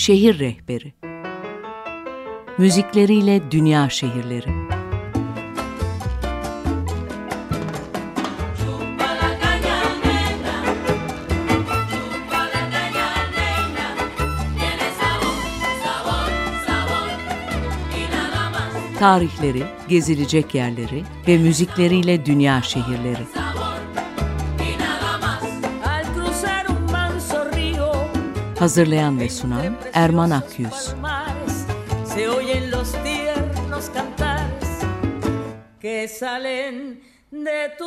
Şehir Rehberi Müzikleriyle Dünya Şehirleri Tarihleri, gezilecek yerleri ve müzikleriyle dünya şehirleri. Hazırlayan ve sunan Erman Akyüz. que salen de tu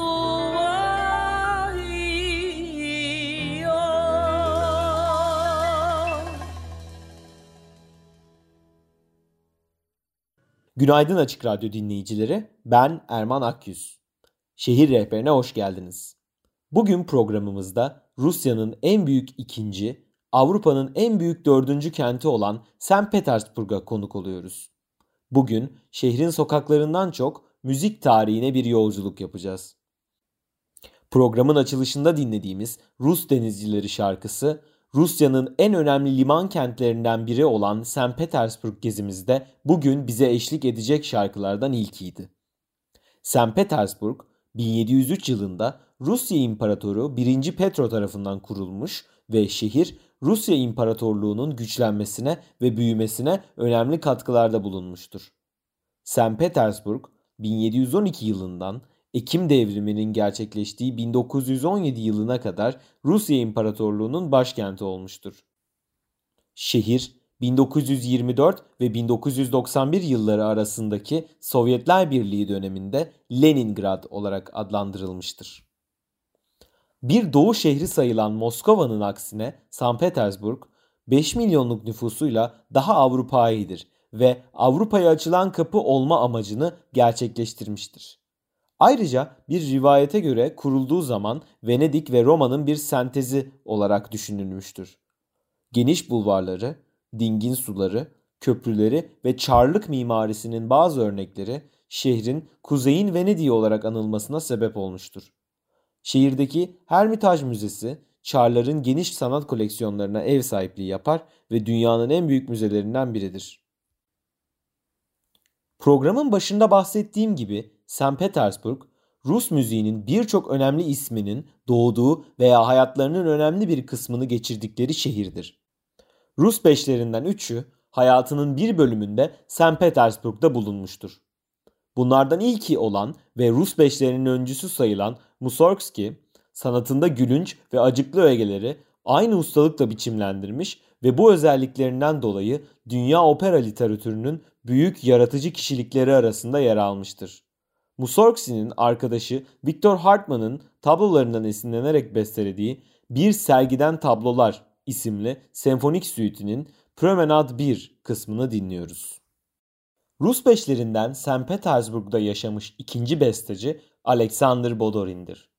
Günaydın Açık Radyo dinleyicileri. Ben Erman Akyüz. Şehir rehberine hoş geldiniz. Bugün programımızda Rusya'nın en büyük ikinci, Avrupa'nın en büyük dördüncü kenti olan St. Petersburg'a konuk oluyoruz. Bugün şehrin sokaklarından çok müzik tarihine bir yolculuk yapacağız. Programın açılışında dinlediğimiz Rus Denizcileri şarkısı Rusya'nın en önemli liman kentlerinden biri olan St. Petersburg gezimizde bugün bize eşlik edecek şarkılardan ilkiydi. St. Petersburg 1703 yılında Rusya İmparatoru 1. Petro tarafından kurulmuş ve şehir Rusya İmparatorluğu'nun güçlenmesine ve büyümesine önemli katkılarda bulunmuştur. St. Petersburg 1712 yılından Ekim devriminin gerçekleştiği 1917 yılına kadar Rusya İmparatorluğu'nun başkenti olmuştur. Şehir 1924 ve 1991 yılları arasındaki Sovyetler Birliği döneminde Leningrad olarak adlandırılmıştır. Bir doğu şehri sayılan Moskova'nın aksine St. Petersburg 5 milyonluk nüfusuyla daha Avrupaidir ve Avrupa'ya açılan kapı olma amacını gerçekleştirmiştir. Ayrıca bir rivayete göre kurulduğu zaman Venedik ve Roma'nın bir sentezi olarak düşünülmüştür. Geniş bulvarları, dingin suları, köprüleri ve çarlık mimarisinin bazı örnekleri şehrin Kuzeyin Venedik'i olarak anılmasına sebep olmuştur. Şehirdeki Hermitage Müzesi, Çarların geniş sanat koleksiyonlarına ev sahipliği yapar ve dünyanın en büyük müzelerinden biridir. Programın başında bahsettiğim gibi St. Petersburg, Rus müziğinin birçok önemli isminin doğduğu veya hayatlarının önemli bir kısmını geçirdikleri şehirdir. Rus beşlerinden üçü hayatının bir bölümünde St. Petersburg'da bulunmuştur. Bunlardan ilki olan ve Rus beşlerinin öncüsü sayılan Mussorgsky, sanatında gülünç ve acıklı ögeleri aynı ustalıkla biçimlendirmiş ve bu özelliklerinden dolayı dünya opera literatürünün büyük yaratıcı kişilikleri arasında yer almıştır. Mussorgsky'nin arkadaşı Victor Hartmann'ın tablolarından esinlenerek bestelediği Bir Sergiden Tablolar isimli senfonik süitinin Promenade 1 kısmını dinliyoruz. Rus beşlerinden St. Petersburg'da yaşamış ikinci besteci Alexander Bodorin'dir.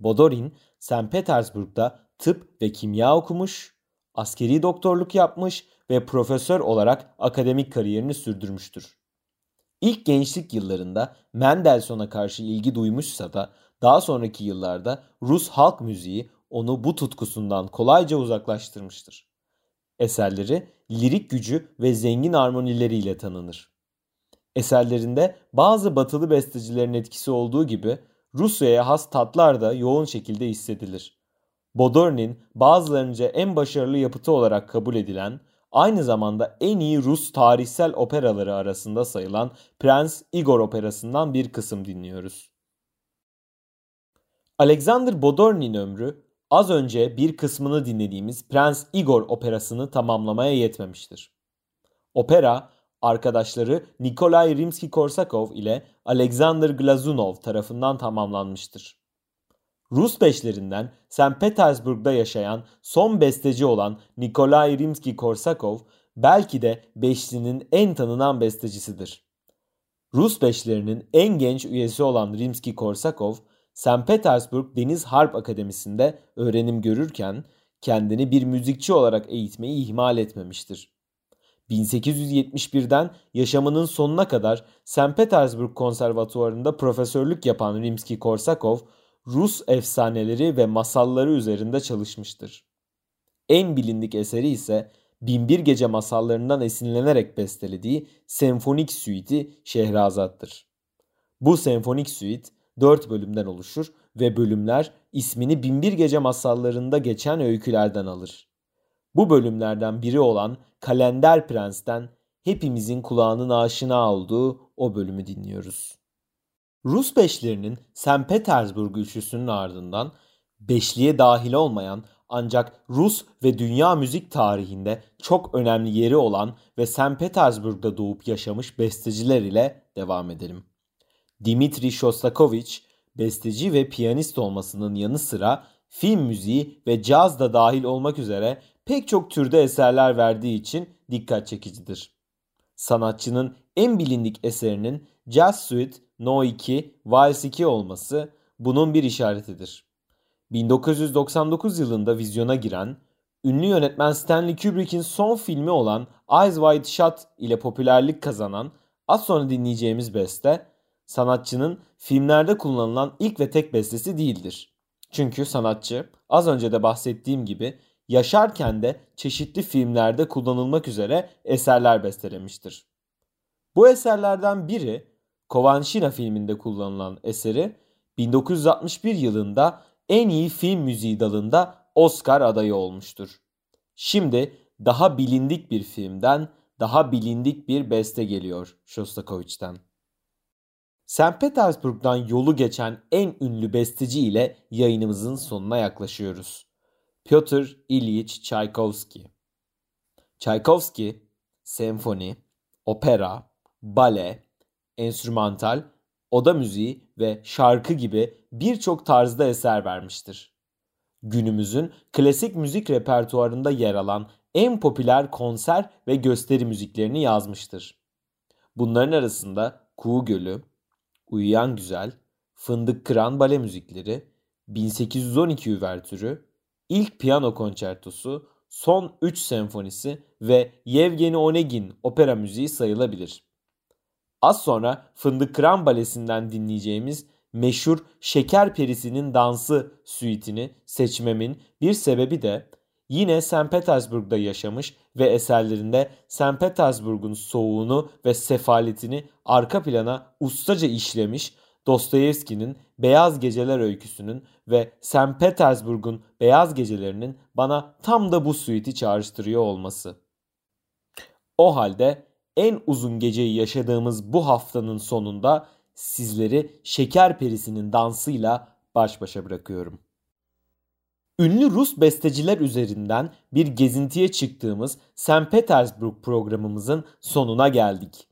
Bodorin, St. Petersburg'da tıp ve kimya okumuş, askeri doktorluk yapmış ve profesör olarak akademik kariyerini sürdürmüştür. İlk gençlik yıllarında Mendelssohn'a karşı ilgi duymuşsa da daha sonraki yıllarda Rus halk müziği onu bu tutkusundan kolayca uzaklaştırmıştır. Eserleri lirik gücü ve zengin armonileriyle tanınır. Eserlerinde bazı batılı bestecilerin etkisi olduğu gibi Rusya'ya has tatlar da yoğun şekilde hissedilir. Bodor'un bazılarınca en başarılı yapıtı olarak kabul edilen aynı zamanda en iyi Rus tarihsel operaları arasında sayılan Prens Igor operasından bir kısım dinliyoruz. Alexander Bodor'un ömrü az önce bir kısmını dinlediğimiz Prens Igor operasını tamamlamaya yetmemiştir. Opera, arkadaşları Nikolay Rimsky-Korsakov ile Alexander Glazunov tarafından tamamlanmıştır. Rus beşlerinden St. Petersburg'da yaşayan son besteci olan Nikolay Rimsky-Korsakov belki de beşlinin en tanınan bestecisidir. Rus beşlerinin en genç üyesi olan Rimsky-Korsakov, St. Petersburg Deniz Harp Akademisi'nde öğrenim görürken kendini bir müzikçi olarak eğitmeyi ihmal etmemiştir. 1871'den yaşamının sonuna kadar St. Petersburg Konservatuvarı'nda profesörlük yapan Rimsky-Korsakov, Rus efsaneleri ve masalları üzerinde çalışmıştır. En bilindik eseri ise Binbir Gece masallarından esinlenerek bestelediği senfonik süiti Şehrazat'tır. Bu senfonik süit 4 bölümden oluşur ve bölümler ismini Binbir Gece masallarında geçen öykülerden alır. Bu bölümlerden biri olan Kalender Prens'ten hepimizin kulağının aşina olduğu o bölümü dinliyoruz. Rus beşlerinin St. Petersburg üçlüsünün ardından beşliğe dahil olmayan ancak Rus ve dünya müzik tarihinde çok önemli yeri olan ve St. Petersburg'da doğup yaşamış besteciler ile devam edelim. Dimitri Shostakovich, besteci ve piyanist olmasının yanı sıra film müziği ve caz da dahil olmak üzere pek çok türde eserler verdiği için dikkat çekicidir. Sanatçının en bilindik eserinin Jazz Suite No 2 Vals 2 olması bunun bir işaretidir. 1999 yılında vizyona giren, ünlü yönetmen Stanley Kubrick'in son filmi olan Eyes Wide Shut ile popülerlik kazanan az sonra dinleyeceğimiz beste, sanatçının filmlerde kullanılan ilk ve tek bestesi değildir. Çünkü sanatçı az önce de bahsettiğim gibi yaşarken de çeşitli filmlerde kullanılmak üzere eserler bestelemiştir. Bu eserlerden biri Kovanşina filminde kullanılan eseri 1961 yılında en iyi film müziği dalında Oscar adayı olmuştur. Şimdi daha bilindik bir filmden daha bilindik bir beste geliyor Shostakovich'ten. St. Petersburg'dan yolu geçen en ünlü besteci ile yayınımızın sonuna yaklaşıyoruz. Piotr Ilyich Tchaikovsky. Tchaikovsky, senfoni, opera, bale, enstrümantal, oda müziği ve şarkı gibi birçok tarzda eser vermiştir. Günümüzün klasik müzik repertuarında yer alan en popüler konser ve gösteri müziklerini yazmıştır. Bunların arasında Kuğu Gölü, Uyuyan Güzel, Fındık Kıran bale müzikleri, 1812 üvertürü, ilk piyano konçertosu, son 3 senfonisi ve Yevgeni Onegin opera müziği sayılabilir. Az sonra Fındık Kıran Balesi'nden dinleyeceğimiz meşhur Şeker Perisi'nin Dansı suitini seçmemin bir sebebi de yine St. Petersburg'da yaşamış ve eserlerinde St. Petersburg'un soğuğunu ve sefaletini arka plana ustaca işlemiş Dostoyevski'nin Beyaz Geceler öyküsünün ve St. Petersburg'un Beyaz Gecelerinin bana tam da bu suiti çağrıştırıyor olması. O halde en uzun geceyi yaşadığımız bu haftanın sonunda sizleri Şeker Perisi'nin dansıyla baş başa bırakıyorum. Ünlü Rus besteciler üzerinden bir gezintiye çıktığımız St. Petersburg programımızın sonuna geldik.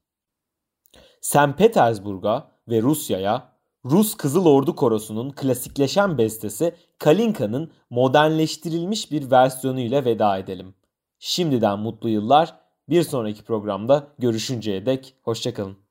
St. Petersburg'a ve Rusya'ya Rus Kızıl Ordu Korosu'nun klasikleşen bestesi Kalinka'nın modernleştirilmiş bir versiyonu ile veda edelim. Şimdiden mutlu yıllar. Bir sonraki programda görüşünceye dek hoşçakalın.